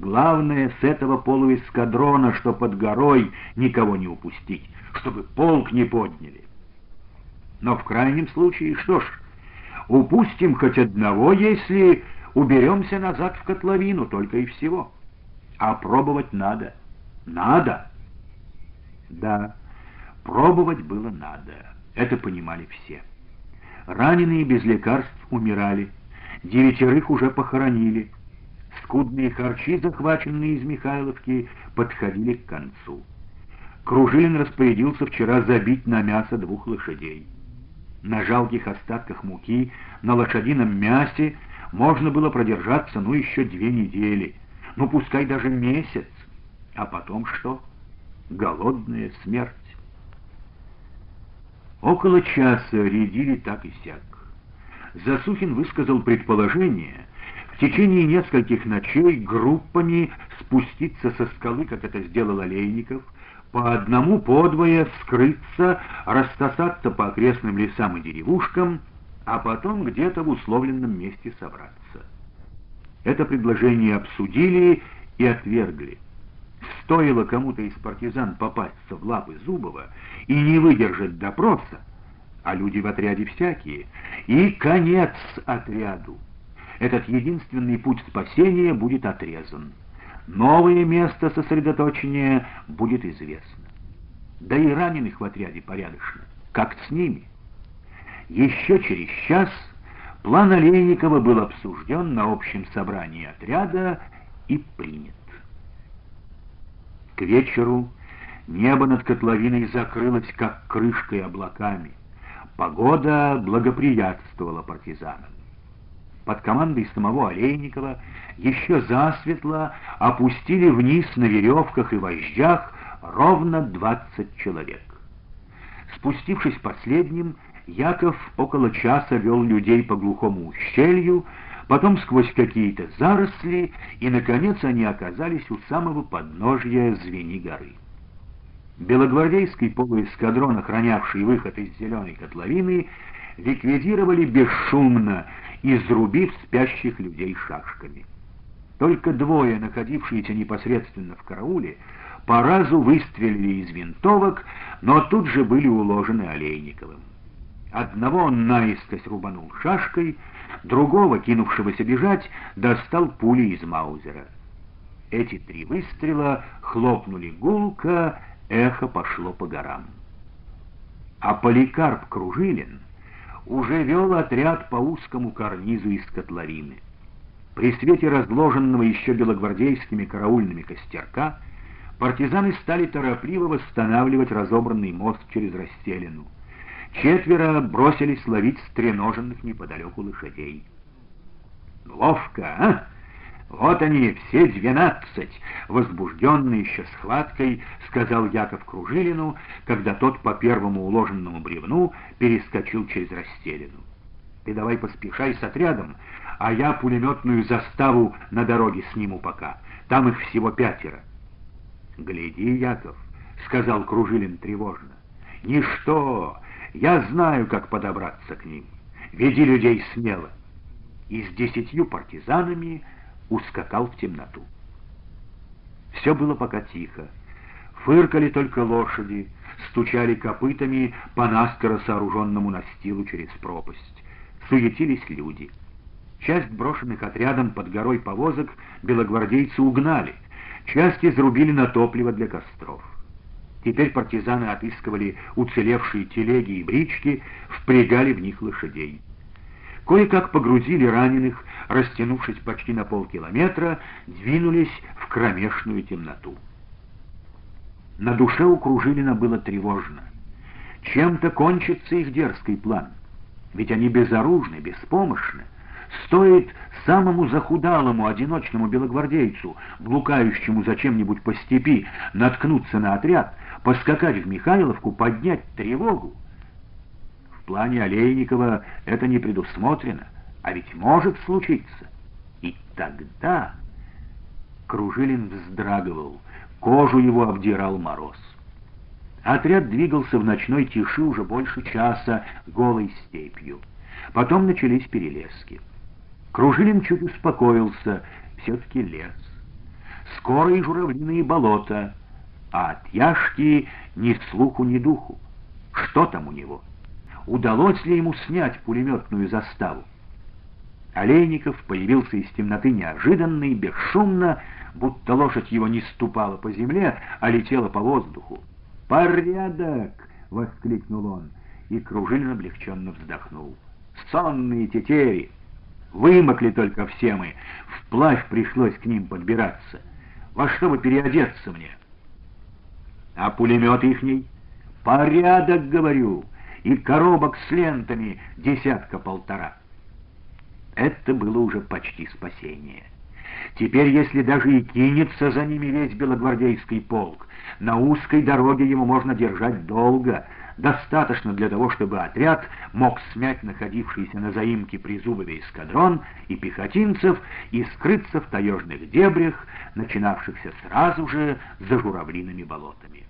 Главное, с этого полуэскадрона, что под горой, никого не упустить, чтобы полк не подняли. Но в крайнем случае, что ж, упустим хоть одного, если уберемся назад в котловину, только и всего. А пробовать надо. Надо. Да, пробовать было надо. Это понимали все. Раненые без лекарств умирали. Девятерых уже похоронили. Скудные харчи, захваченные из Михайловки, подходили к концу. Кружилин распорядился вчера забить на мясо двух лошадей. На жалких остатках муки, на лошадином мясе можно было продержаться, ну, еще две недели, ну, пускай даже месяц. А потом что? Голодная смерть. Около часа рядили так и сяк. Засухин высказал предположение в течение нескольких ночей группами спуститься со скалы, как это сделал Олейников, по одному, подвое скрыться, растасаться по окрестным лесам и деревушкам, а потом где-то в условленном месте собраться. Это предложение обсудили и отвергли. Стоило кому-то из партизан попасться в лапы Зубова и не выдержать допроса, а люди в отряде всякие, и конец отряду. Этот единственный путь спасения будет отрезан. Новое место сосредоточения будет известно. Да и раненых в отряде порядочно. Как с ними? Еще через час план Олейникова был обсужден на общем собрании отряда и принят. К вечеру небо над котловиной закрылось, как крышкой облаками. Погода благоприятствовала партизанам. Под командой самого Олейникова еще засветло опустили вниз на веревках и вождях ровно двадцать человек. Спустившись последним, Яков около часа вел людей по глухому ущелью, потом сквозь какие-то заросли, и, наконец, они оказались у самого подножья Звени горы. Белогвардейский полуэскадрон, охранявший выход из зеленой котловины, ликвидировали бесшумно, изрубив спящих людей шашками. Только двое, находившиеся непосредственно в карауле, по разу выстрелили из винтовок, но тут же были уложены Олейниковым. Одного он наискось рубанул шашкой, другого, кинувшегося бежать, достал пули из маузера. Эти три выстрела хлопнули гулко, эхо пошло по горам. А Поликарп Кружилин уже вел отряд по узкому карнизу из котловины. При свете разложенного еще белогвардейскими караульными костерка партизаны стали торопливо восстанавливать разобранный мост через расселину. Четверо бросились ловить стреноженных неподалеку лошадей. «Ловко, а? Вот они, все двенадцать!» Возбужденный еще схваткой, сказал Яков Кружилину, когда тот по первому уложенному бревну перескочил через расселину. «Ты давай поспешай с отрядом, а я пулеметную заставу на дороге сниму пока. Там их всего пятеро». «Гляди, Яков», — сказал Кружилин тревожно. «Ничто, я знаю, как подобраться к ним. Веди людей смело. И с десятью партизанами ускакал в темноту. Все было пока тихо. Фыркали только лошади, стучали копытами по наскоро сооруженному настилу через пропасть. Суетились люди. Часть брошенных отрядом под горой повозок белогвардейцы угнали, часть изрубили на топливо для костров. Теперь партизаны отыскивали уцелевшие телеги и брички, впрягали в них лошадей. Кое-как погрузили раненых, растянувшись почти на полкилометра, двинулись в кромешную темноту. На душе у Кружилина было тревожно. Чем-то кончится их дерзкий план. Ведь они безоружны, беспомощны. Стоит самому захудалому одиночному белогвардейцу, блукающему зачем-нибудь по степи, наткнуться на отряд, поскакать в Михайловку, поднять тревогу. В плане Олейникова это не предусмотрено, а ведь может случиться. И тогда Кружилин вздрагивал, кожу его обдирал мороз. Отряд двигался в ночной тиши уже больше часа голой степью. Потом начались перелески. Кружилин чуть успокоился, все-таки лес. скоро и журавлиные болота, а от Яшки ни слуху, ни духу. Что там у него? Удалось ли ему снять пулеметную заставу? Олейников появился из темноты неожиданно и бесшумно, будто лошадь его не ступала по земле, а летела по воздуху. «Порядок!» — воскликнул он, и Кружилин облегченно вздохнул. «Сонные тетери! Вымокли только все мы, вплавь пришлось к ним подбираться. Во что бы переодеться мне?» «А пулемет ихний?» «Порядок, говорю, и коробок с лентами десятка-полтора». Это было уже почти спасение. Теперь, если даже и кинется за ними весь белогвардейский полк, на узкой дороге его можно держать долго, достаточно для того, чтобы отряд мог смять находившийся на заимке при Зубове эскадрон и пехотинцев и скрыться в таежных дебрях, начинавшихся сразу же за журавлиными болотами.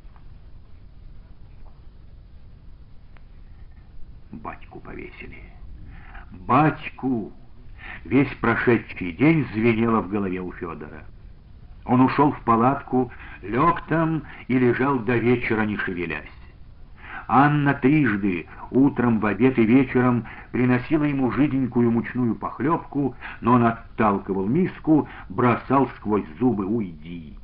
Батьку повесили. Батьку! Весь прошедший день звенело в голове у Федора. Он ушел в палатку, лег там и лежал до вечера, не шевелясь. Анна трижды, утром, в обед и вечером, приносила ему жиденькую мучную похлебку, но он отталкивал миску, бросал сквозь зубы «Уйди!».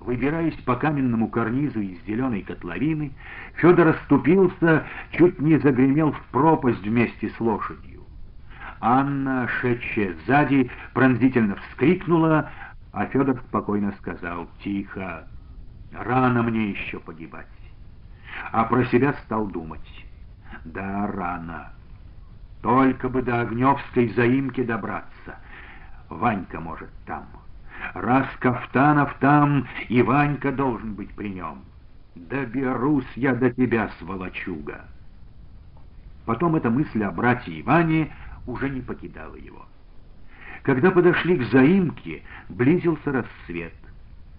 Выбираясь по каменному карнизу из зеленой котловины, Федор оступился, чуть не загремел в пропасть вместе с лошадью. Анна, шедшая сзади, пронзительно вскрикнула, а Федор спокойно сказал «Тихо, рано мне еще погибать». А про себя стал думать «Да, рано. Только бы до Огневской заимки добраться. Ванька может там. Раз Кафтанов там, и Ванька должен быть при нем. Доберусь я до тебя, сволочуга». Потом эта мысль о брате Иване уже не покидала его. Когда подошли к заимке, близился рассвет.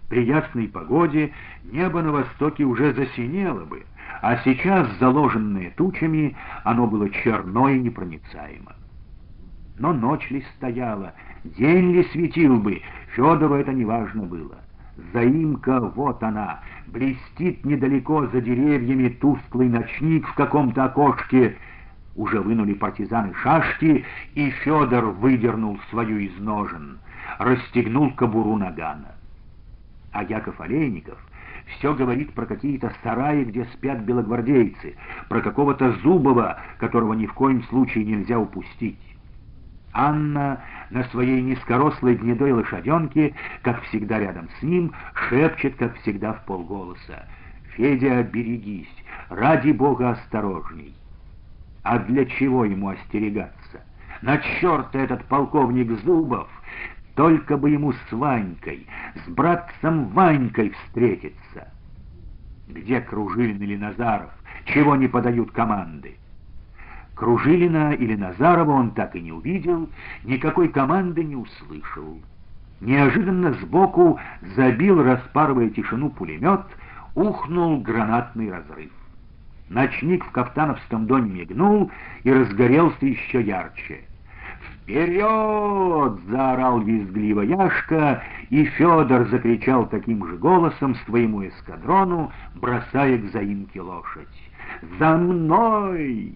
При ясной погоде небо на востоке уже засинело бы, а сейчас, заложенное тучами, оно было черно и непроницаемо. Но ночь ли стояла, день ли светил бы, Федору это неважно было. Заимка, вот она, блестит недалеко за деревьями тусклый ночник в каком-то окошке, уже вынули партизаны шашки, и Федор выдернул свою из ножен, расстегнул кобуру нагана. А Яков Олейников все говорит про какие-то сараи, где спят белогвардейцы, про какого-то Зубова, которого ни в коем случае нельзя упустить. Анна на своей низкорослой гнедой лошаденке, как всегда рядом с ним, шепчет, как всегда, в полголоса. «Федя, берегись! Ради Бога осторожней!» А для чего ему остерегаться? На черта этот полковник Зубов! Только бы ему с Ванькой, с братцем Ванькой встретиться. Где Кружилин или Назаров? Чего не подают команды? Кружилина или Назарова он так и не увидел, никакой команды не услышал. Неожиданно сбоку забил, распарывая тишину, пулемет, ухнул гранатный разрыв. Ночник в кафтановском доме мигнул и разгорелся еще ярче. «Вперед!» — заорал визгливо Яшка, и Федор закричал таким же голосом своему эскадрону, бросая к заимке лошадь. «За мной!»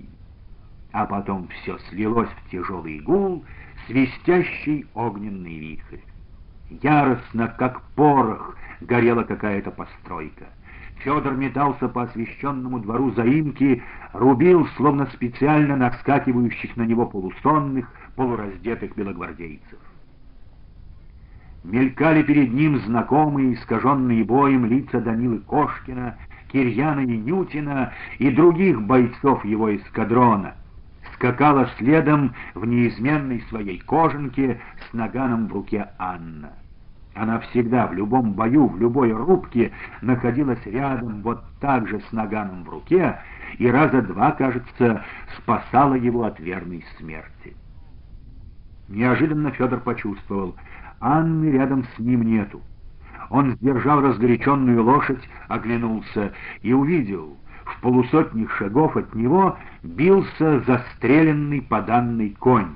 А потом все слилось в тяжелый гул, свистящий огненный вихрь. Яростно, как порох, горела какая-то постройка. Федор метался по освещенному двору заимки, рубил, словно специально наскакивающих на него полусонных, полураздетых белогвардейцев. Мелькали перед ним знакомые, искаженные боем лица Данилы Кошкина, Кирьяна Нютина и других бойцов его эскадрона. Скакала следом в неизменной своей кожанке с наганом в руке Анна. Она всегда в любом бою, в любой рубке находилась рядом, вот так же с наганом в руке, и раза два, кажется, спасала его от верной смерти. Неожиданно Федор почувствовал, Анны рядом с ним нету. Он сдержал разгоряченную лошадь, оглянулся и увидел, в полусотних шагов от него бился застреленный поданный конь.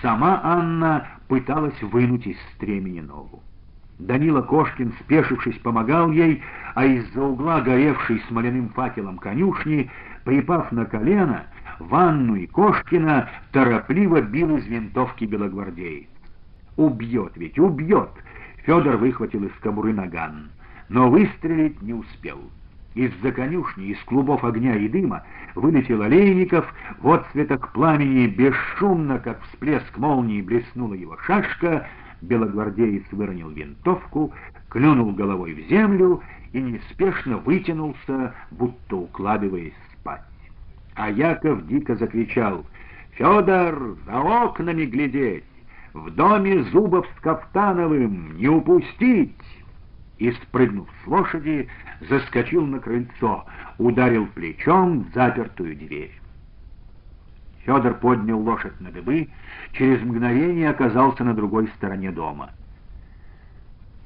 Сама Анна пыталась вынуть из стремени ногу. Данила Кошкин, спешившись, помогал ей, а из-за угла, горевшей смоляным факелом конюшни, припав на колено, Ванну и Кошкина торопливо бил из винтовки белогвардеец. «Убьет ведь, убьет!» Федор выхватил из кобуры наган, но выстрелить не успел. Из-за конюшни, из клубов огня и дыма вылетел Олейников, в отцветах пламени бесшумно, как всплеск молнии, блеснула его шашка, белогвардеец выронил винтовку, клюнул головой в землю и неспешно вытянулся, будто укладываясь спать. А Яков дико закричал «Федор, за окнами глядеть! В доме Зубов с Кафтановым не упустить!» И, спрыгнув с лошади, заскочил на крыльцо, ударил плечом в запертую дверь. Федор поднял лошадь на дыбы, через мгновение оказался на другой стороне дома.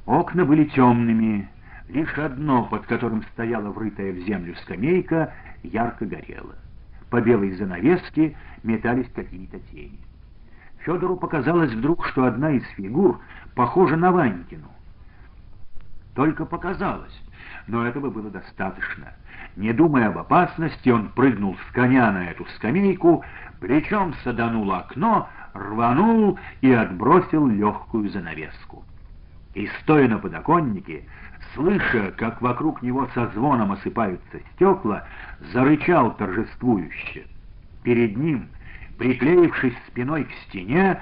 Окна были темными, лишь одно, под которым стояла врытая в землю скамейка, ярко горело. По белой занавеске метались какие-то тени. Федору показалось вдруг, что одна из фигур похожа на Ванькину. Только показалось, но этого было достаточно. Не думая об опасности, он прыгнул с коня на эту скамейку, плечом саданул окно, рванул и отбросил легкую занавеску. И, стоя на подоконнике, слыша, как вокруг него со звоном осыпаются стекла, зарычал торжествующе. Перед ним, приклеившись спиной к стене,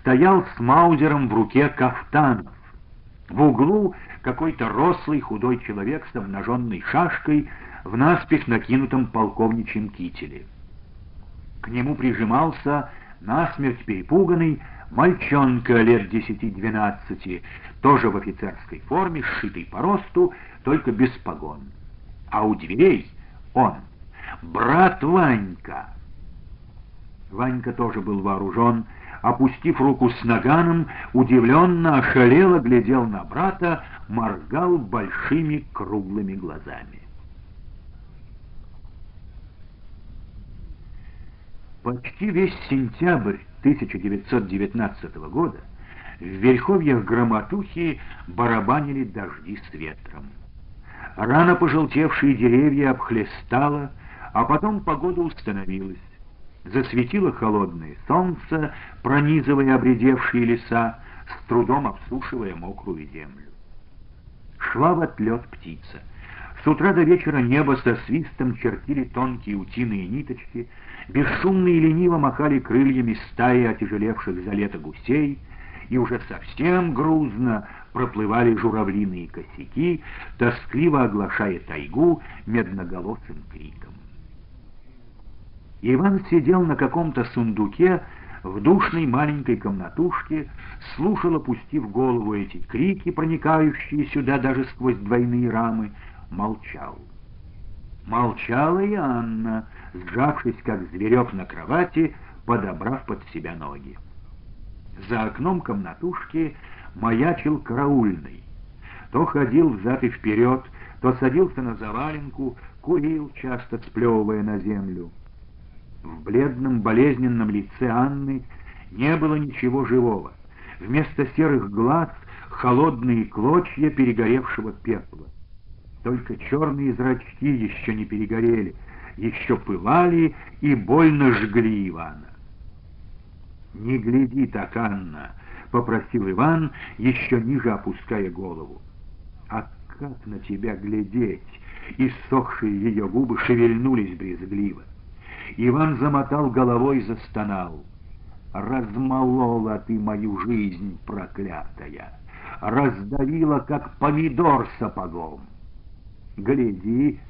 стоял с маузером в руке кафтанов. В углу какой-то рослый худой человек с обнаженной шашкой в наспех накинутом полковничьем кителе. К нему прижимался насмерть перепуганный мальчонка лет десяти-двенадцати, тоже в офицерской форме, сшитый по росту, только без погон. А у дверей он, брат Ванька. Ванька тоже был вооружен, опустив руку с наганом, удивленно, ошалело глядел на брата, моргал большими круглыми глазами. Почти весь сентябрь 1919 года в верховьях Громотухи барабанили дожди с ветром. Рано пожелтевшие деревья обхлестало, а потом погода установилась. Засветило холодное солнце, пронизывая обредевшие леса, с трудом обсушивая мокрую землю. Шла в отлет птица — с утра до вечера небо со свистом чертили тонкие утиные ниточки, бесшумно и лениво махали крыльями стаи отяжелевших за лето гусей, и уже совсем грузно проплывали журавлиные косяки, тоскливо оглашая тайгу медноголосым криком. Иван сидел на каком-то сундуке в душной маленькой комнатушке, слушал, опустив голову эти крики, проникающие сюда даже сквозь двойные рамы, молчал. Молчала и Анна, сжавшись, как зверек на кровати, подобрав под себя ноги. За окном комнатушки маячил караульный. То ходил взад и вперед, то садился на заваленку, курил, часто сплевывая на землю. В бледном, болезненном лице Анны не было ничего живого. Вместо серых глаз — холодные клочья перегоревшего пепла. Только черные зрачки еще не перегорели, еще пылали и больно жгли Ивана. «Не гляди так, Анна!» — попросил Иван, еще ниже опуская голову. «А как на тебя глядеть?» Иссохшие ее губы шевельнулись брезгливо. Иван замотал головой и застонал. «Размолола ты мою жизнь, проклятая! Раздавила, как помидор сапогом!» Гляди,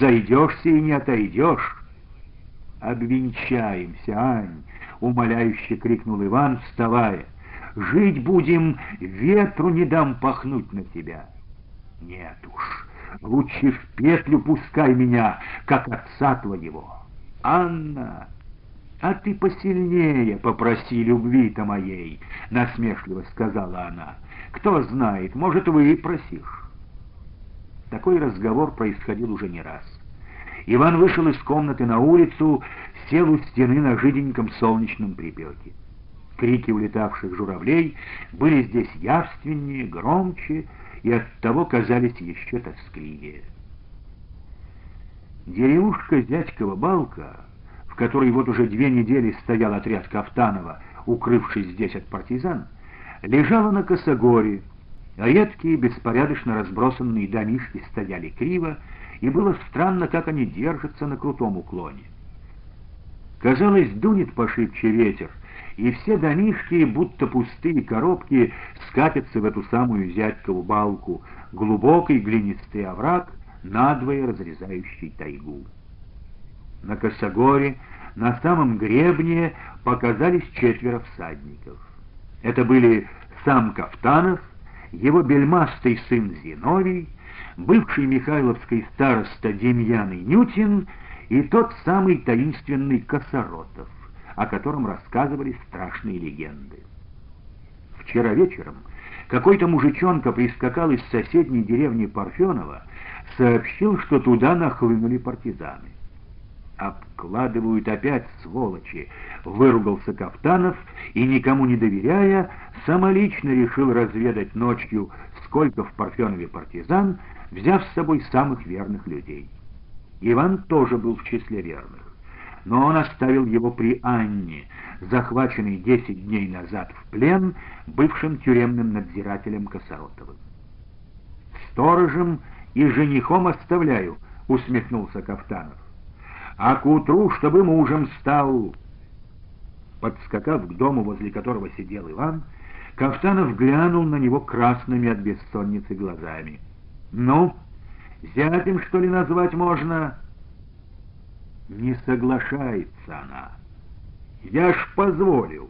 зайдешься и не отойдешь. «Обвенчаемся, Ань!» — умоляюще крикнул Иван, вставая. «Жить будем, ветру не дам пахнуть на тебя». «Нет уж, лучше в петлю пускай меня, как отца твоего». «Анна, а ты посильнее попроси любви-то моей», — насмешливо сказала она. «Кто знает, может, выпросишь». Такой разговор происходил уже не раз. Иван вышел из комнаты на улицу, сел у стены на жиденьком солнечном припеке. Крики улетавших журавлей были здесь явственнее, громче и оттого казались еще тоскливее. Деревушка Зятькова Балка, в которой вот уже две недели стоял отряд Кафтанова, укрывшись здесь от партизан, лежала на косогоре, а редкие, беспорядочно разбросанные домишки стояли криво, и было странно, как они держатся на крутом уклоне. Казалось, дунет пошибче ветер, и все домишки, будто пустые коробки, скатятся в эту самую зятькову балку, глубокий глинистый овраг, надвое разрезающий тайгу. На косогоре, на самом гребне показались четверо всадников. Это были сам Кафтанов, его бельмастый сын Зиновий, бывший Михайловский староста Демьян Нютин и тот самый таинственный Косоротов, о котором рассказывали страшные легенды. Вчера вечером какой-то мужичонка прискакал из соседней деревни Парфенова, сообщил, что туда нахлынули партизаны. «Обкладывают опять, сволочи!» — выругался Кафтанов и, никому не доверяя, самолично решил разведать ночью, сколько в Парфенове партизан, взяв с собой самых верных людей. Иван тоже был в числе верных, но он оставил его при Анне, захваченной десять дней назад в плен бывшим тюремным надзирателем Косоротовым. «Сторожем и женихом оставляю», — усмехнулся Кафтанов а к утру, чтобы мужем стал. Подскакав к дому, возле которого сидел Иван, Кафтанов глянул на него красными от бессонницы глазами. «Ну, зятем, что ли, назвать можно?» Не соглашается она. «Я ж позволил.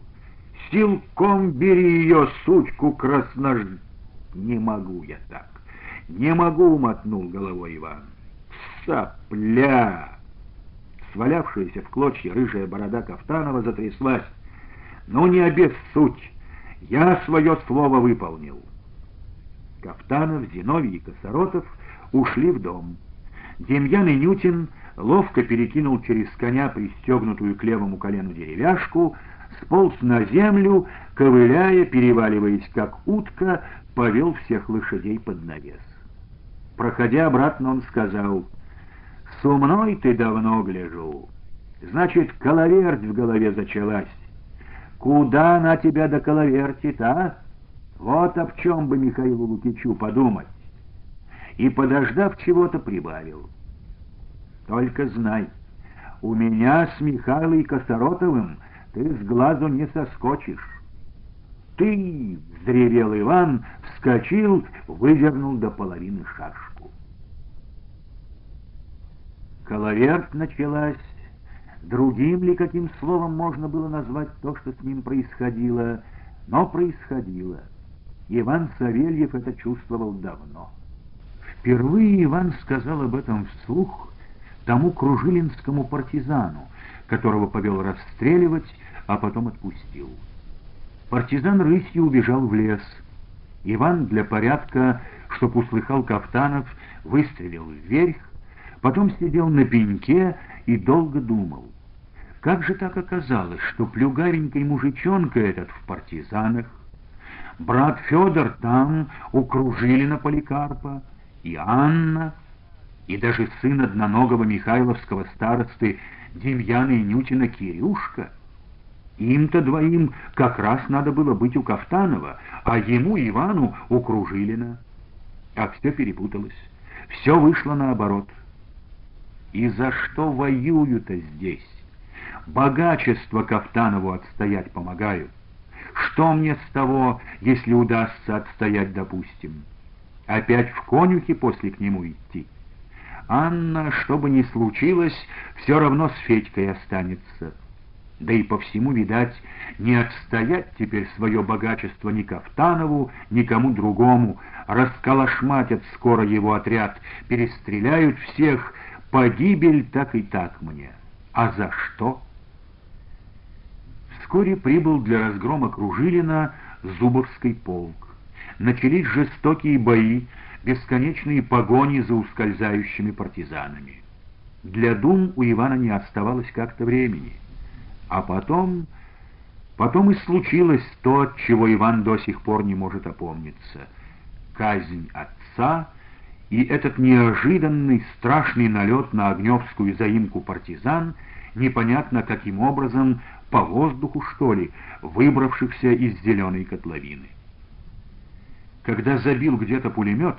Силком бери ее, сучку краснож...» «Не могу я так. Не могу», — мотнул головой Иван. «Сопля!» Свалявшаяся в клочья рыжая борода Кафтанова затряслась. «Ну не обессудь! Я свое слово выполнил!» Кафтанов, Зиновий и Косоротов ушли в дом. Демьян и Нютин ловко перекинул через коня пристегнутую к левому колену деревяшку, сполз на землю, ковыляя, переваливаясь как утка, повел всех лошадей под навес. Проходя обратно, он сказал — с умной ты давно гляжу. Значит, коловерть в голове зачалась. Куда она тебя до коловертит, а? Вот об чем бы Михаилу Лукичу подумать. И, подождав чего-то, прибавил. Только знай, у меня с Михайлой Косоротовым ты с глазу не соскочишь. Ты, — взревел Иван, вскочил, выдернул до половины шашку. Коловерт началась. Другим ли каким словом можно было назвать то, что с ним происходило? Но происходило. Иван Савельев это чувствовал давно. Впервые Иван сказал об этом вслух тому кружилинскому партизану, которого повел расстреливать, а потом отпустил. Партизан рысью убежал в лес. Иван для порядка, чтоб услыхал Кафтанов, выстрелил вверх, Потом сидел на пеньке и долго думал. Как же так оказалось, что плюгаренький мужичонка этот в партизанах, брат Федор там, укружили на Поликарпа, и Анна, и даже сын одноногого Михайловского старосты Демьяна и Нютина Кирюшка. Им-то двоим как раз надо было быть у Кафтанова, а ему, Ивану, у Кружилина. А все перепуталось, все вышло наоборот — и за что воюю-то здесь? Богачество Кафтанову отстоять помогаю. Что мне с того, если удастся отстоять, допустим? Опять в конюхи после к нему идти? Анна, что бы ни случилось, все равно с Федькой останется. Да и по всему, видать, не отстоять теперь свое богачество ни Кафтанову, ни кому другому. Расколошматят скоро его отряд, перестреляют всех, Погибель так и так мне. А за что? Вскоре прибыл для разгрома Кружилина Зубовский полк. Начались жестокие бои, бесконечные погони за ускользающими партизанами. Для дум у Ивана не оставалось как-то времени. А потом... Потом и случилось то, чего Иван до сих пор не может опомниться. Казнь отца и этот неожиданный страшный налет на Огневскую заимку партизан, непонятно каким образом, по воздуху что ли, выбравшихся из зеленой котловины. Когда забил где-то пулемет,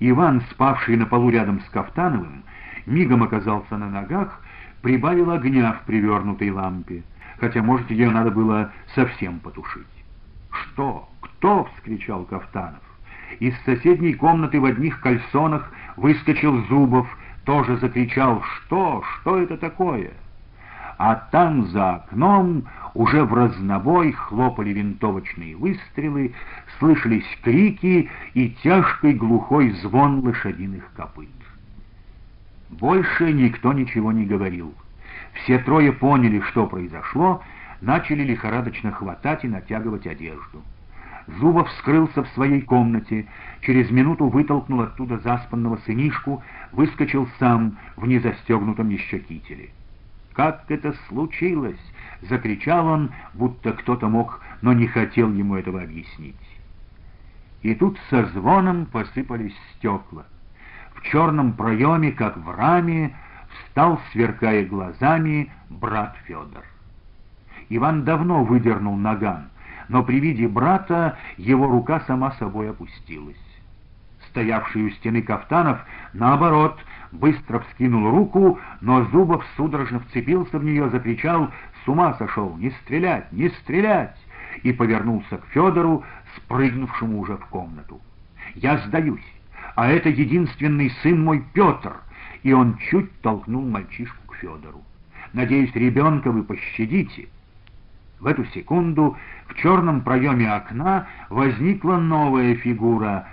Иван, спавший на полу рядом с Кафтановым, мигом оказался на ногах, прибавил огня в привернутой лампе, хотя, может, ее надо было совсем потушить. «Что? Кто?» — вскричал Кафтанов. Из соседней комнаты в одних кальсонах выскочил Зубов, тоже закричал «Что? Что это такое?» А там за окном уже в разнобой хлопали винтовочные выстрелы, слышались крики и тяжкий глухой звон лошадиных копыт. Больше никто ничего не говорил. Все трое поняли, что произошло, начали лихорадочно хватать и натягивать одежду. Зубов скрылся в своей комнате, через минуту вытолкнул оттуда заспанного сынишку, выскочил сам в незастегнутом еще кителе. «Как это случилось?» — закричал он, будто кто-то мог, но не хотел ему этого объяснить. И тут со звоном посыпались стекла. В черном проеме, как в раме, встал, сверкая глазами, брат Федор. Иван давно выдернул наган, но при виде брата его рука сама собой опустилась. Стоявший у стены Кафтанов, наоборот, быстро вскинул руку, но Зубов судорожно вцепился в нее, закричал «С ума сошел! Не стрелять! Не стрелять!» и повернулся к Федору, спрыгнувшему уже в комнату. «Я сдаюсь, а это единственный сын мой Петр!» И он чуть толкнул мальчишку к Федору. «Надеюсь, ребенка вы пощадите». В эту секунду в черном проеме окна возникла новая фигура.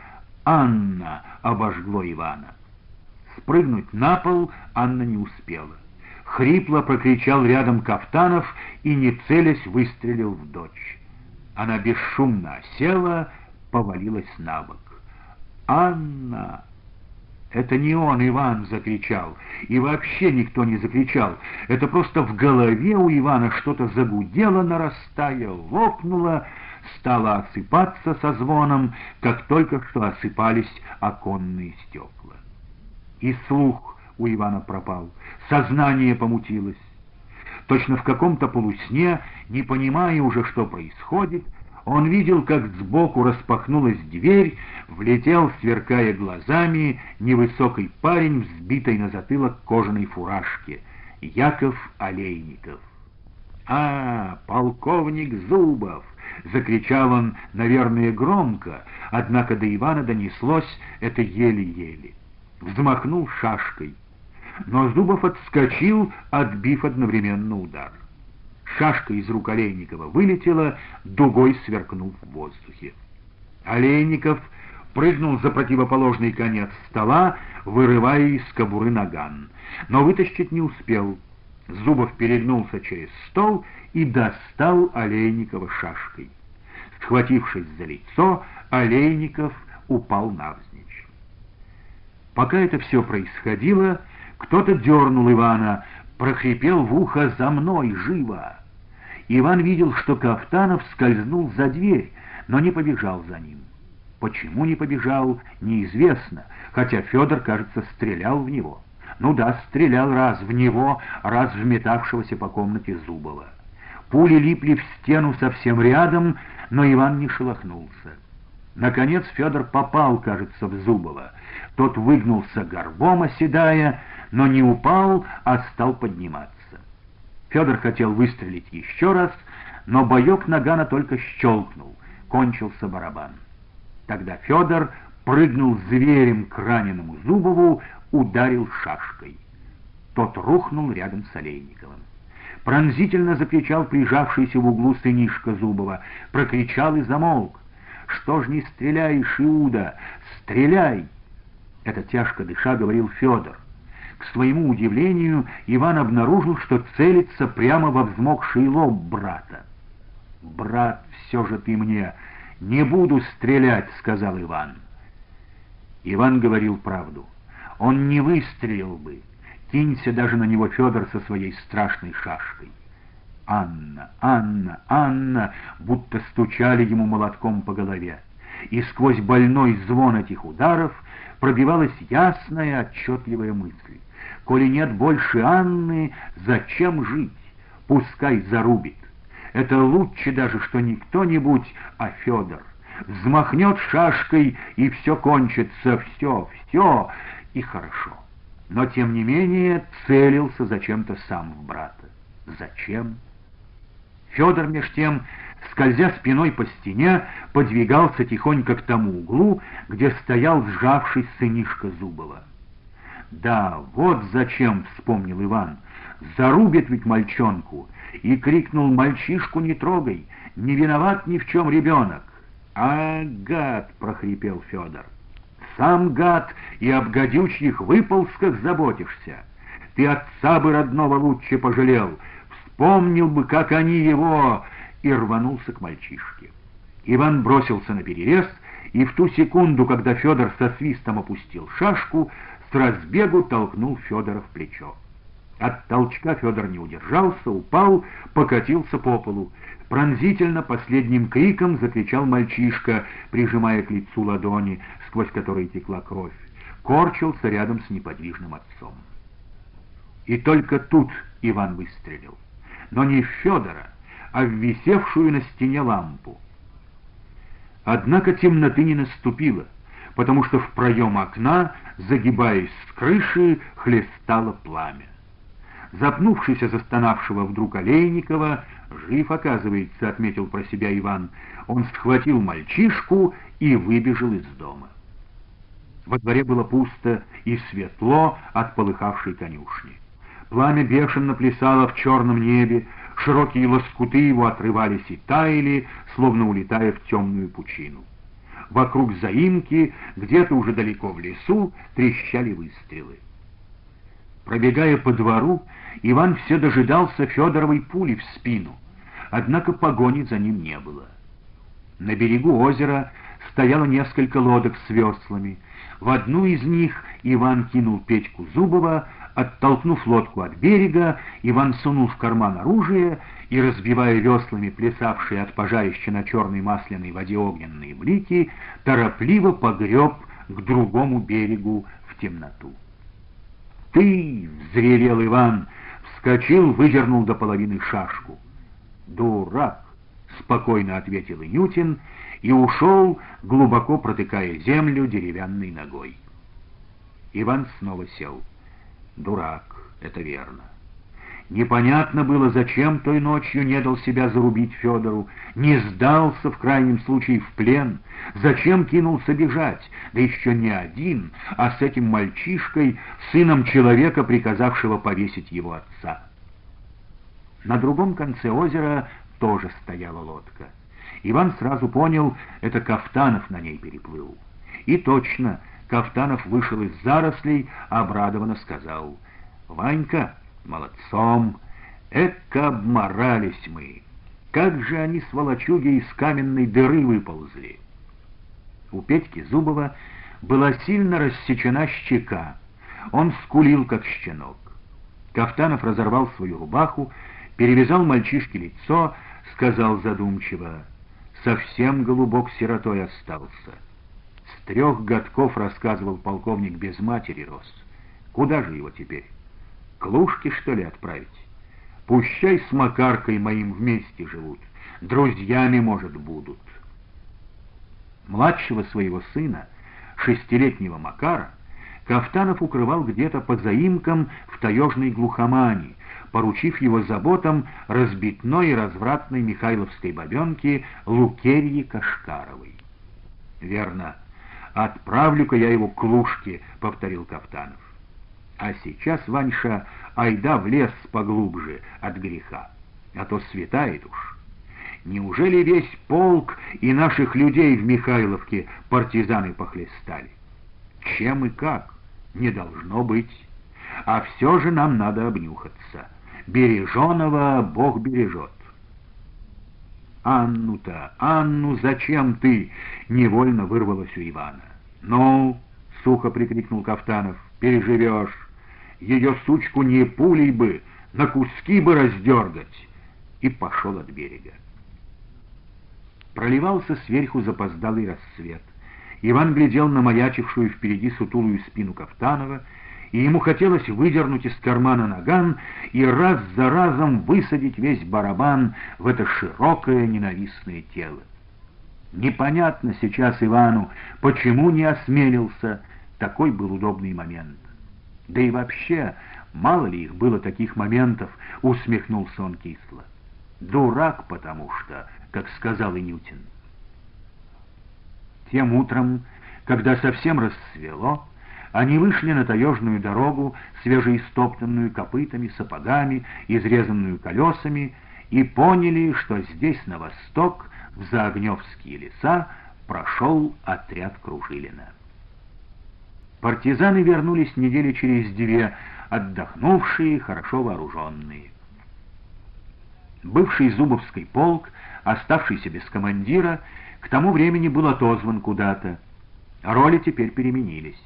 Анна обожгло Ивана. Спрыгнуть на пол Анна не успела. Хрипло прокричал рядом Кафтанов и, не целясь, выстрелил в дочь. Она бесшумно села, повалилась на бок. «Анна!» «Это не он, Иван!» — закричал. И вообще никто не закричал. Это просто в голове у Ивана что-то загудело, нарастая, лопнуло, стало осыпаться со звоном, как только что осыпались оконные стекла. И слух у Ивана пропал, сознание помутилось. Точно в каком-то полусне, не понимая уже, что происходит, он видел, как сбоку распахнулась дверь, влетел, сверкая глазами, невысокий парень, взбитый на затылок кожаной фуражке, Яков Олейников. «А, полковник Зубов!» — закричал он, наверное, громко, однако до Ивана донеслось это еле-еле. Взмахнул шашкой, но Зубов отскочил, отбив одновременно удар. Шашка из рук Олейникова вылетела, дугой сверкнув в воздухе. Олейников прыгнул за противоположный конец стола, вырывая из кобуры наган, но вытащить не успел. Зубов перегнулся через стол и достал Олейникова шашкой. Схватившись за лицо, Олейников упал навзничь. Пока это все происходило, кто-то дернул Ивана, прохрипел в ухо «За мной! Живо!» Иван видел, что Кафтанов скользнул за дверь, но не побежал за ним. Почему не побежал, неизвестно, хотя Федор, кажется, стрелял в него. Ну да, стрелял раз в него, раз в метавшегося по комнате Зубова. Пули липли в стену совсем рядом, но Иван не шелохнулся. Наконец Федор попал, кажется, в Зубова. Тот выгнулся горбом, оседая, но не упал, а стал подниматься. Федор хотел выстрелить еще раз, но боек нагана только щелкнул, кончился барабан. Тогда Федор прыгнул зверем к раненому Зубову, ударил шашкой. Тот рухнул рядом с Олейниковым. Пронзительно закричал прижавшийся в углу сынишка Зубова, прокричал и замолк. «Что ж не стреляешь, Иуда? Стреляй!» Это тяжко дыша говорил Федор. К своему удивлению, Иван обнаружил, что целится прямо во взмокший лоб брата. «Брат, все же ты мне, не буду стрелять», — сказал Иван. Иван говорил правду. Он не выстрелил бы, кинься даже на него Федор со своей страшной шашкой. Анна, Анна, Анна, будто стучали ему молотком по голове. И сквозь больной звон этих ударов пробивалась ясная, отчетливая мысль. Коли нет больше Анны, зачем жить? Пускай зарубит. Это лучше даже, что не кто-нибудь, а Федор. Взмахнет шашкой, и все кончится, все, все, и хорошо. Но, тем не менее, целился зачем-то сам в брата. Зачем? Федор, меж тем, скользя спиной по стене, подвигался тихонько к тому углу, где стоял сжавшись сынишка Зубова. «Да, вот зачем», — вспомнил Иван, — «зарубит ведь мальчонку!» И крикнул «Мальчишку не трогай! Не виноват ни в чем ребенок!» «А, гад!» — прохрипел Федор. «Сам гад и об гадючьих выползках заботишься! Ты отца бы родного лучше пожалел!» вспомнил бы, как они его...» и рванулся к мальчишке. Иван бросился на перерез, и в ту секунду, когда Федор со свистом опустил шашку, с разбегу толкнул Федора в плечо. От толчка Федор не удержался, упал, покатился по полу. Пронзительно последним криком закричал мальчишка, прижимая к лицу ладони, сквозь которые текла кровь. Корчился рядом с неподвижным отцом. И только тут Иван выстрелил но не в Федора, а в висевшую на стене лампу. Однако темноты не наступило, потому что в проем окна, загибаясь с крыши, хлестало пламя. Запнувшись о застонавшего вдруг Олейникова, «Жив, оказывается», — отметил про себя Иван, он схватил мальчишку и выбежал из дома. Во дворе было пусто и светло от полыхавшей конюшни. Пламя бешено плясало в черном небе, широкие лоскуты его отрывались и таяли, словно улетая в темную пучину. Вокруг заимки, где-то уже далеко в лесу, трещали выстрелы. Пробегая по двору, Иван все дожидался Федоровой пули в спину, однако погони за ним не было. На берегу озера стояло несколько лодок с веслами. В одну из них Иван кинул Петьку Зубова, Оттолкнув лодку от берега, Иван сунул в карман оружие и, разбивая веслами плясавшие от пожарища на черной масляной воде огненные блики, торопливо погреб к другому берегу в темноту. «Ты!» — взревел Иван, вскочил, выдернул до половины шашку. «Дурак!» — спокойно ответил Инютин и ушел, глубоко протыкая землю деревянной ногой. Иван снова сел. Дурак, это верно. Непонятно было, зачем той ночью не дал себя зарубить Федору, не сдался в крайнем случае в плен, зачем кинулся бежать, да еще не один, а с этим мальчишкой, сыном человека, приказавшего повесить его отца. На другом конце озера тоже стояла лодка. Иван сразу понял, это Кафтанов на ней переплыл. И точно, Кафтанов вышел из зарослей, обрадованно сказал, «Ванька, молодцом, эка обморались мы! Как же они, сволочуги, из каменной дыры выползли!» У Петьки Зубова была сильно рассечена щека. Он скулил, как щенок. Кафтанов разорвал свою рубаху, перевязал мальчишке лицо, сказал задумчиво, «Совсем голубок сиротой остался». С трех годков, рассказывал полковник, без матери рос. Куда же его теперь? К Лужке, что ли, отправить? Пущай с Макаркой моим вместе живут. Друзьями, может, будут. Младшего своего сына, шестилетнего Макара, Кафтанов укрывал где-то по заимкам в таежной глухомане, поручив его заботам разбитной и развратной михайловской бабенки Лукерьи Кашкаровой. Верно, «Отправлю-ка я его к Лужке», — повторил Кафтанов. «А сейчас, Ваньша, айда в лес поглубже от греха, а то светает уж. Неужели весь полк и наших людей в Михайловке партизаны похлестали? Чем и как? Не должно быть. А все же нам надо обнюхаться. Береженого Бог бережет». «Анну-то, Анну, зачем ты?» — невольно вырвалось у Ивана. «Ну!» — сухо прикрикнул Кафтанов. «Переживешь! Ее сучку не пулей бы, на куски бы раздергать!» и пошел от берега. Проливался сверху запоздалый рассвет. Иван глядел на маячившую впереди сутулую спину Кафтанова, и ему хотелось выдернуть из кармана наган и раз за разом высадить весь барабан в это широкое ненавистное тело. Непонятно сейчас Ивану, почему не осмелился, такой был удобный момент. Да и вообще, мало ли их было таких моментов, усмехнулся он кисло. Дурак, потому что, как сказал и Ньютин. Тем утром, когда совсем рассвело, они вышли на таежную дорогу, свежеистоптанную копытами, сапогами, изрезанную колесами, и поняли, что здесь, на восток, в Заогневские леса, прошел отряд Кружилина. Партизаны вернулись недели через две, отдохнувшие, хорошо вооруженные. Бывший Зубовский полк, оставшийся без командира, к тому времени был отозван куда-то. Роли теперь переменились.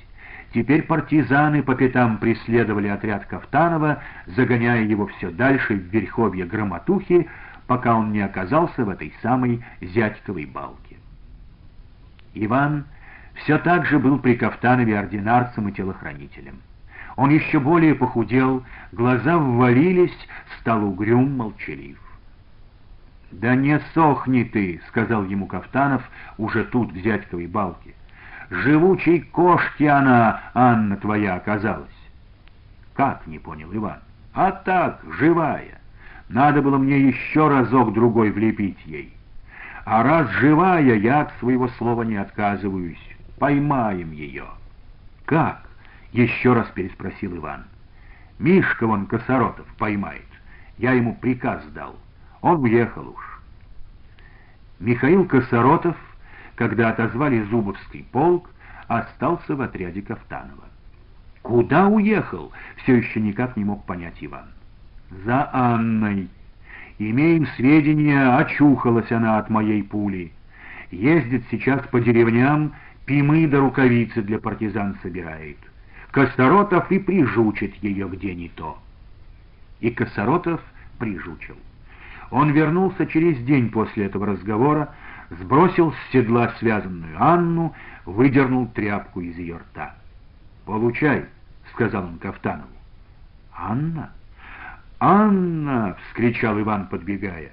Теперь партизаны по пятам преследовали отряд Кафтанова, загоняя его все дальше в верховье Громотухи, пока он не оказался в этой самой Зятьковой балке. Иван все так же был при Кафтанове ординарцем и телохранителем. Он еще более похудел, глаза ввалились, стал угрюм, молчалив. «Да не сохни ты», — сказал ему Кафтанов, уже тут, в зятьковой балке. «Живучей кошки она, Анна твоя, оказалась». «Как?» — не понял Иван. «А так, живая. Надо было мне еще разок-другой влепить ей. А раз живая, я от своего слова не отказываюсь. Поймаем ее». «Как?» — еще раз переспросил Иван. «Мишка вон Косоротов поймает. Я ему приказ дал». Он уехал уж. Михаил Косоротов, когда отозвали Зубовский полк, остался в отряде Кафтанова. Куда уехал, все еще никак не мог понять Иван. За Анной. Имеем сведения, очухалась она от моей пули. Ездит сейчас по деревням, пимы до рукавицы для партизан собирает. Косоротов и прижучит ее где не то. И Косоротов прижучил. Он вернулся через день после этого разговора, сбросил с седла связанную Анну, выдернул тряпку из ее рта. «Получай», — сказал он Кафтанову. «Анна? Анна!» — вскричал Иван, подбегая.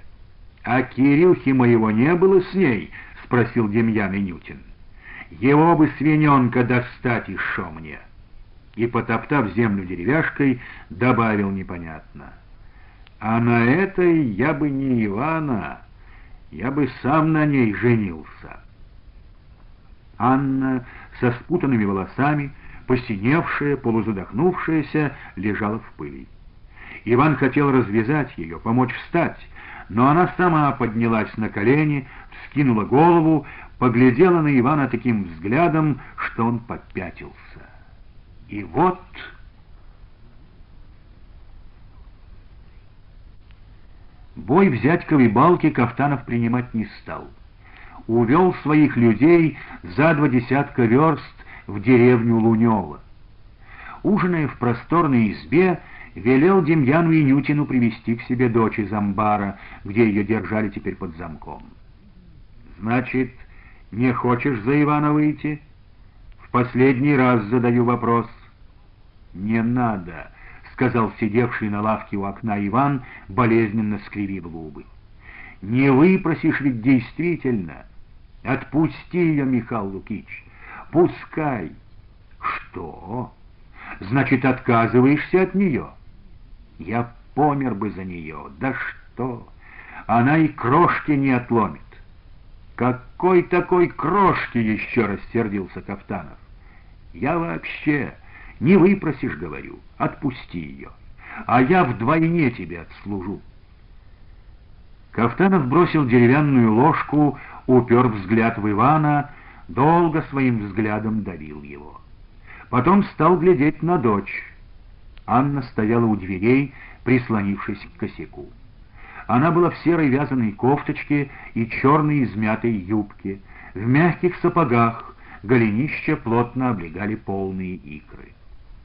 «А Кирюхи моего не было с ней?» — спросил Демьян Инютин. «Его бы свиненка достать еще мне!» И, потоптав землю деревяшкой, добавил непонятно — а на этой я бы не Ивана, я бы сам на ней женился. Анна со спутанными волосами, посиневшая, полузадохнувшаяся, лежала в пыли. Иван хотел развязать ее, помочь встать, но она сама поднялась на колени, вскинула голову, поглядела на Ивана таким взглядом, что он попятился. И вот... Бой в Зятьковой балке Кафтанов принимать не стал. Увел своих людей за два десятка верст в деревню Лунева. Ужиная в просторной избе, велел Демьяну и Нютину привести к себе дочь из амбара, где ее держали теперь под замком. «Значит, не хочешь за Ивана выйти?» «В последний раз задаю вопрос». «Не надо», сказал сидевший на лавке у окна Иван, болезненно скривив губы. «Не выпросишь ведь действительно. Отпусти ее, Михаил Лукич. Пускай». «Что? Значит, отказываешься от нее?» «Я помер бы за нее. Да что? Она и крошки не отломит». «Какой такой крошки?» — еще раз сердился Кафтанов. «Я вообще...» Не выпросишь, говорю, отпусти ее, а я вдвойне тебе отслужу. Кафтанов бросил деревянную ложку, упер взгляд в Ивана, долго своим взглядом давил его. Потом стал глядеть на дочь. Анна стояла у дверей, прислонившись к косяку. Она была в серой вязаной кофточке и черной измятой юбке, в мягких сапогах, голенища плотно облегали полные икры.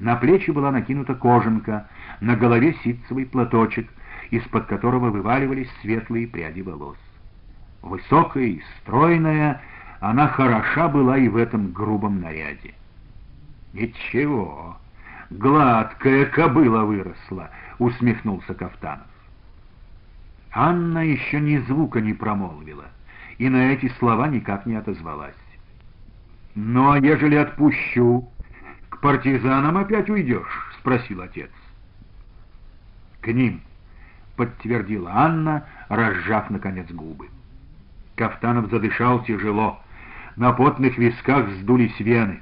На плечи была накинута кожанка, на голове ситцевый платочек, из-под которого вываливались светлые пряди волос. Высокая и стройная, она хороша была и в этом грубом наряде. «Ничего, гладкая кобыла выросла», — усмехнулся Кафтанов. Анна еще ни звука не промолвила, и на эти слова никак не отозвалась. «Ну, а ежели отпущу, к партизанам опять уйдешь?» — спросил отец. «К ним», — подтвердила Анна, разжав, наконец, губы. Кафтанов задышал тяжело, на потных висках вздулись вены.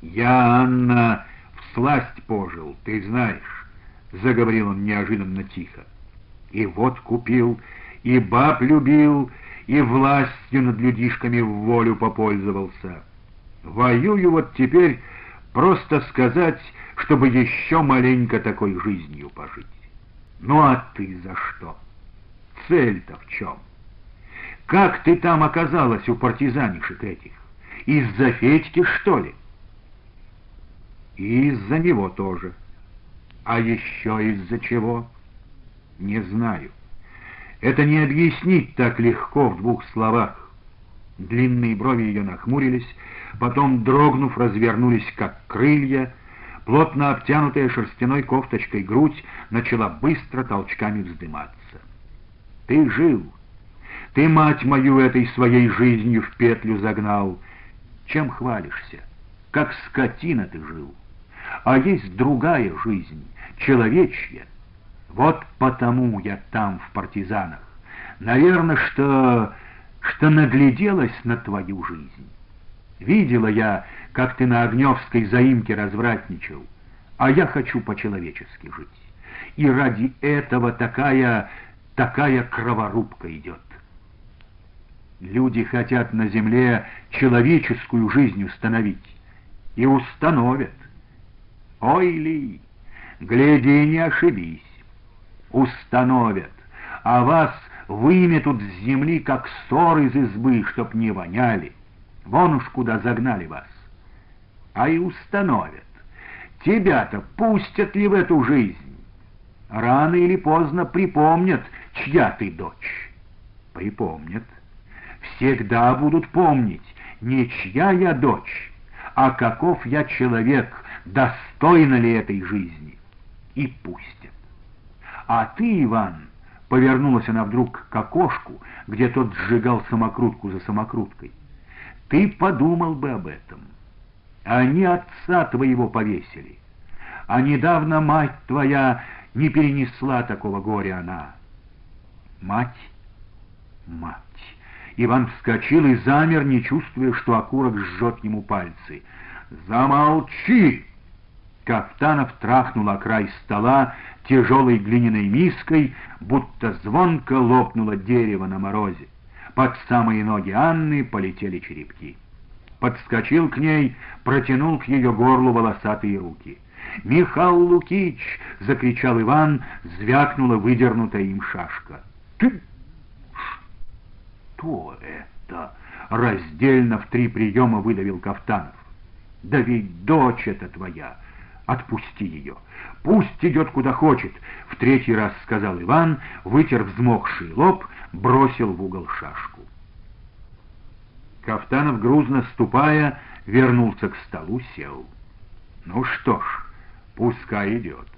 «Я, Анна, всласть пожил, ты знаешь», — заговорил он неожиданно тихо. «И вот купил, и баб любил, и властью над людишками в волю попользовался. Воюю вот теперь, просто сказать, чтобы еще маленько такой жизнью пожить. Ну а ты за что? Цель-то в чем? Как ты там оказалась у партизанишек этих? Из-за Федьки, что ли?» И из-за него тоже. А еще из-за чего? Не знаю. Это не объяснить так легко в двух словах. Длинные брови ее нахмурились, потом, дрогнув, развернулись, как крылья. Плотно обтянутая шерстяной кофточкой грудь начала быстро толчками вздыматься. «Ты жил. Ты, мать мою, этой своей жизнью в петлю загнал. Чем хвалишься? Как скотина ты жил» а есть другая жизнь, человечья. Вот потому я там, в партизанах. Наверное, что... что нагляделась на твою жизнь. Видела я, как ты на Огневской заимке развратничал, а я хочу по-человечески жить. И ради этого такая... такая кроворубка идет. Люди хотят на земле человеческую жизнь установить. И установят. Ой ли, гляди, не ошибись. Установят, а вас выметут с земли, как ссор из избы, чтоб не воняли. Вон уж куда загнали вас. А и установят. Тебя-то пустят ли в эту жизнь? Рано или поздно припомнят, чья ты дочь. Припомнят. Всегда будут помнить, не чья я дочь, а каков я человек, достойна ли этой жизни, и пустят. А ты, Иван, повернулась она вдруг к окошку, где тот сжигал самокрутку за самокруткой, ты подумал бы об этом. Они отца твоего повесили, а недавно мать твоя не перенесла такого горя она. Мать, мать. Иван вскочил и замер, не чувствуя, что окурок жжет ему пальцы. «Замолчи!» Кафтанов трахнул о край стола тяжелой глиняной миской, будто звонко лопнуло дерево на морозе. Под самые ноги Анны полетели черепки. Подскочил к ней, протянул к ее горлу волосатые руки. «Михал Лукич!» — закричал Иван, звякнула выдернутая им шашка. «Ты... что это?» — раздельно в три приема выдавил Кафтанов. «Да ведь дочь это твоя!» Отпусти ее. Пусть идет куда хочет, — в третий раз сказал Иван, вытер взмокший лоб, бросил в угол шашку. Кафтанов, грузно ступая, вернулся к столу, сел. Ну что ж, пускай идет.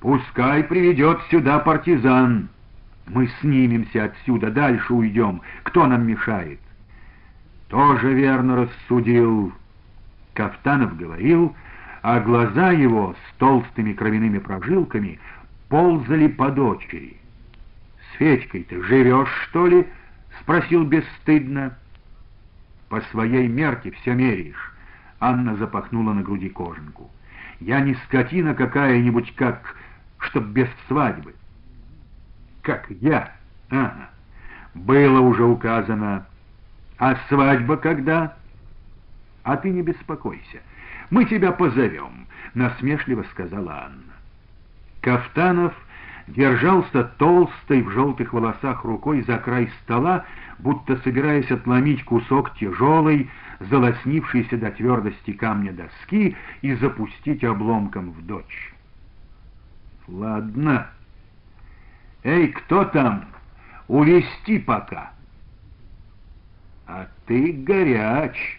Пускай приведет сюда партизан. Мы снимемся отсюда, дальше уйдем. Кто нам мешает? Тоже верно рассудил. Кафтанов говорил, а глаза его с толстыми кровяными прожилками ползали по дочери. «С Федькой ты живешь, что ли?» — спросил бесстыдно. «По своей мерке все меряешь», — Анна запахнула на груди кожанку. «Я не скотина какая-нибудь, как... чтоб без свадьбы». «Как я? Ага. Было уже указано. А свадьба когда?» «А ты не беспокойся». Мы тебя позовем», — насмешливо сказала Анна. Кафтанов держался толстой в желтых волосах рукой за край стола, будто собираясь отломить кусок тяжелой, залоснившейся до твердости камня доски и запустить обломком в дочь. «Ладно», «Эй, кто там? Увести пока!» «А ты горяч,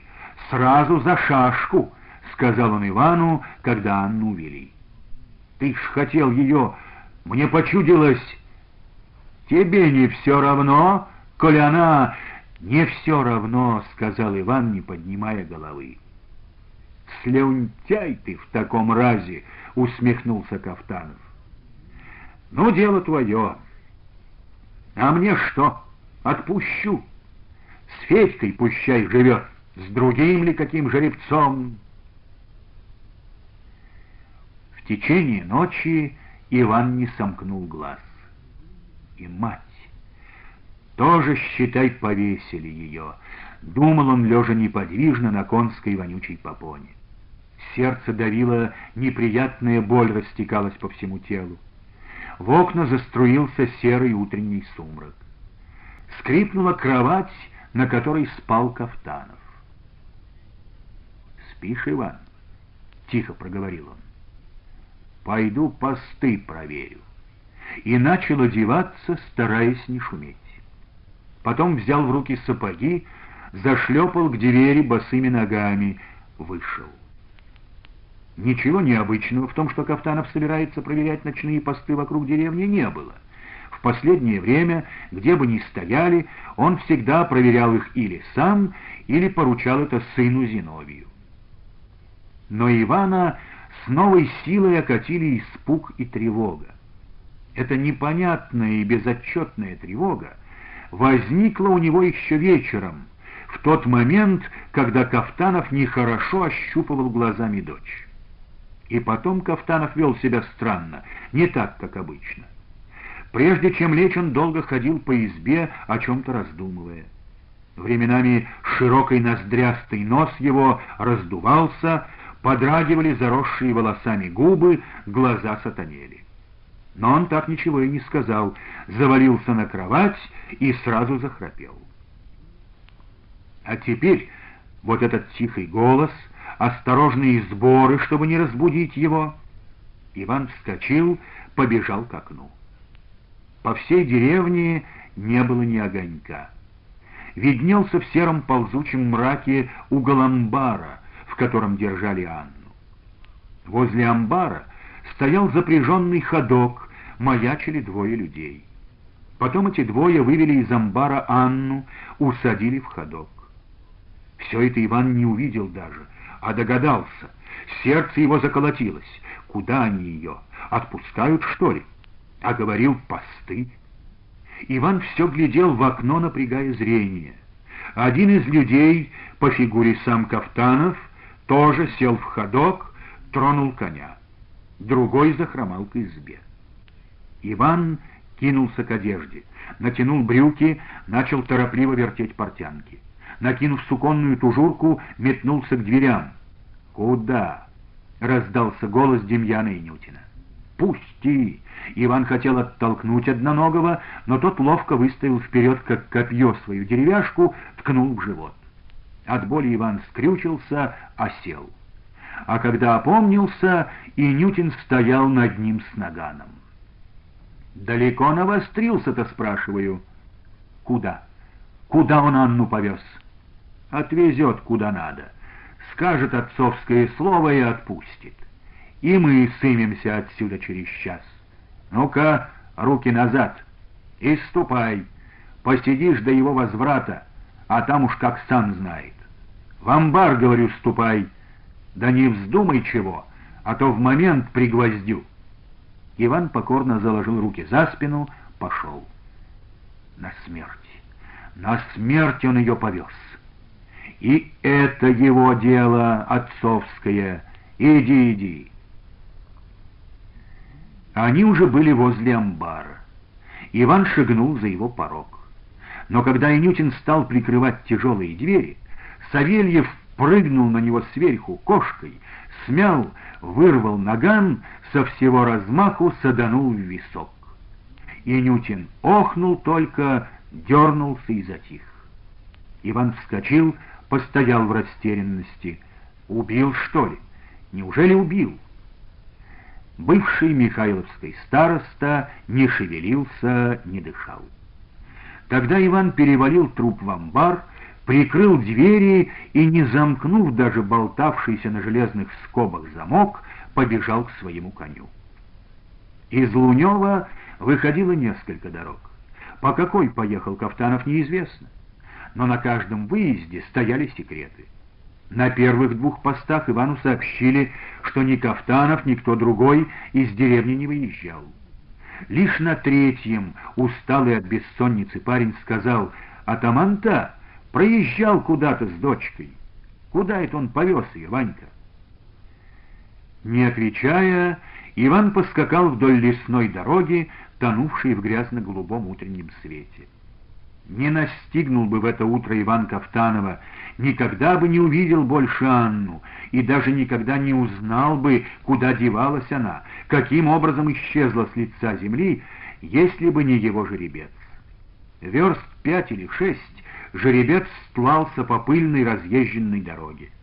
сразу за шашку!» — сказал он Ивану, когда Анну увели. «Ты ж хотел ее, мне почудилось...» «Тебе не все равно, коли она...» «Не все равно», — сказал Иван, не поднимая головы. «Слюнтяй ты в таком разе!» — усмехнулся Кафтанов. «Ну, дело твое. А мне что? Отпущу. С Федькой пущай живет, с другим ли каким жеребцом?» В течение ночи Иван не сомкнул глаз. И мать тоже, считай, повесили ее. Думал он, лежа неподвижно на конской вонючей попоне. Сердце давило, неприятная боль растекалась по всему телу. В окна заструился серый утренний сумрак. Скрипнула кровать, на которой спал Кафтанов. «Спишь, Иван?» — тихо проговорил он. «Пойду посты проверю». И начал одеваться, стараясь не шуметь. Потом взял в руки сапоги, зашлепал к двери босыми ногами, вышел. Ничего необычного в том, что Кафтанов собирается проверять ночные посты вокруг деревни, не было. В последнее время, где бы ни стояли, он всегда проверял их или сам, или поручал это сыну Зиновию. Но Ивана с новой силой окатили испуг и тревога. Эта непонятная и безотчетная тревога возникла у него еще вечером, в тот момент, когда Кафтанов нехорошо ощупывал глазами дочь. И потом Кафтанов вел себя странно, не так, как обычно. Прежде чем лечь, он долго ходил по избе, о чем-то раздумывая. Временами широкий ноздрястый нос его раздувался, подрагивали заросшие волосами губы, глаза сатанели. Но он так ничего и не сказал, завалился на кровать и сразу захрапел. А теперь вот этот тихий голос — осторожные сборы, чтобы не разбудить его. Иван вскочил, побежал к окну. По всей деревне не было ни огонька. Виднелся в сером ползучем мраке угол амбара, котором держали Анну. Возле амбара стоял запряженный ходок, маячили двое людей. Потом эти двое вывели из амбара Анну, усадили в ходок. Все это Иван не увидел даже — а догадался. Сердце его заколотилось. Куда они ее? Отпускают, что ли? А говорил посты. Иван все глядел в окно, напрягая зрение. Один из людей, по фигуре сам Кафтанов, тоже сел в ходок, тронул коня. Другой захромал к избе. Иван кинулся к одежде, натянул брюки, начал торопливо вертеть портянки накинув суконную тужурку, метнулся к дверям. «Куда?» — раздался голос Демьяна Инютина. «Пусти!» Иван хотел оттолкнуть одноногого, но тот ловко выставил вперед, как копье, свою деревяшку, ткнул в живот. От боли Иван скрючился, осел. А когда опомнился, Инютин стоял над ним с наганом. «Далеко навострился-то, спрашиваю?» «Куда? Куда он Анну повез?» отвезет куда надо, скажет отцовское слово и отпустит. И мы сымемся отсюда через час. Ну-ка, руки назад и ступай, посидишь до его возврата, а там уж как сам знает. В амбар, говорю, ступай, да не вздумай чего, а то в момент пригвоздю. Иван покорно заложил руки за спину, пошел. На смерть. На смерть он ее повез. И это его дело отцовское. Иди, иди. Они уже были возле амбара. Иван шагнул за его порог. Но когда Инютин стал прикрывать тяжелые двери, Савельев прыгнул на него сверху кошкой, смял, вырвал наган, со всего размаху саданул в висок. Инютин охнул только, дернулся и затих. Иван вскочил, постоял в растерянности. Убил, что ли? Неужели убил? Бывший Михайловский староста не шевелился, не дышал. Тогда Иван перевалил труп в амбар, прикрыл двери и, не замкнув даже болтавшийся на железных скобах замок, побежал к своему коню. Из Лунева выходило несколько дорог. По какой поехал Кафтанов, неизвестно. Но на каждом выезде стояли секреты. На первых двух постах Ивану сообщили, что ни Кафтанов, ни кто другой из деревни не выезжал. Лишь на третьем, усталый от бессонницы парень сказал, «Атаман-то проезжал куда-то с дочкой. Куда это он повез ее, Ванька?» Не отвечая, Иван поскакал вдоль лесной дороги, тонувшей в грязно-голубом утреннем свете. Не настигнул бы в это утро Иван Кафтанова, никогда бы не увидел больше Анну и даже никогда не узнал бы, куда девалась она, каким образом исчезла с лица земли, если бы не его жеребец. Верст пять или шесть жеребец стлался по пыльной разъезженной дороге.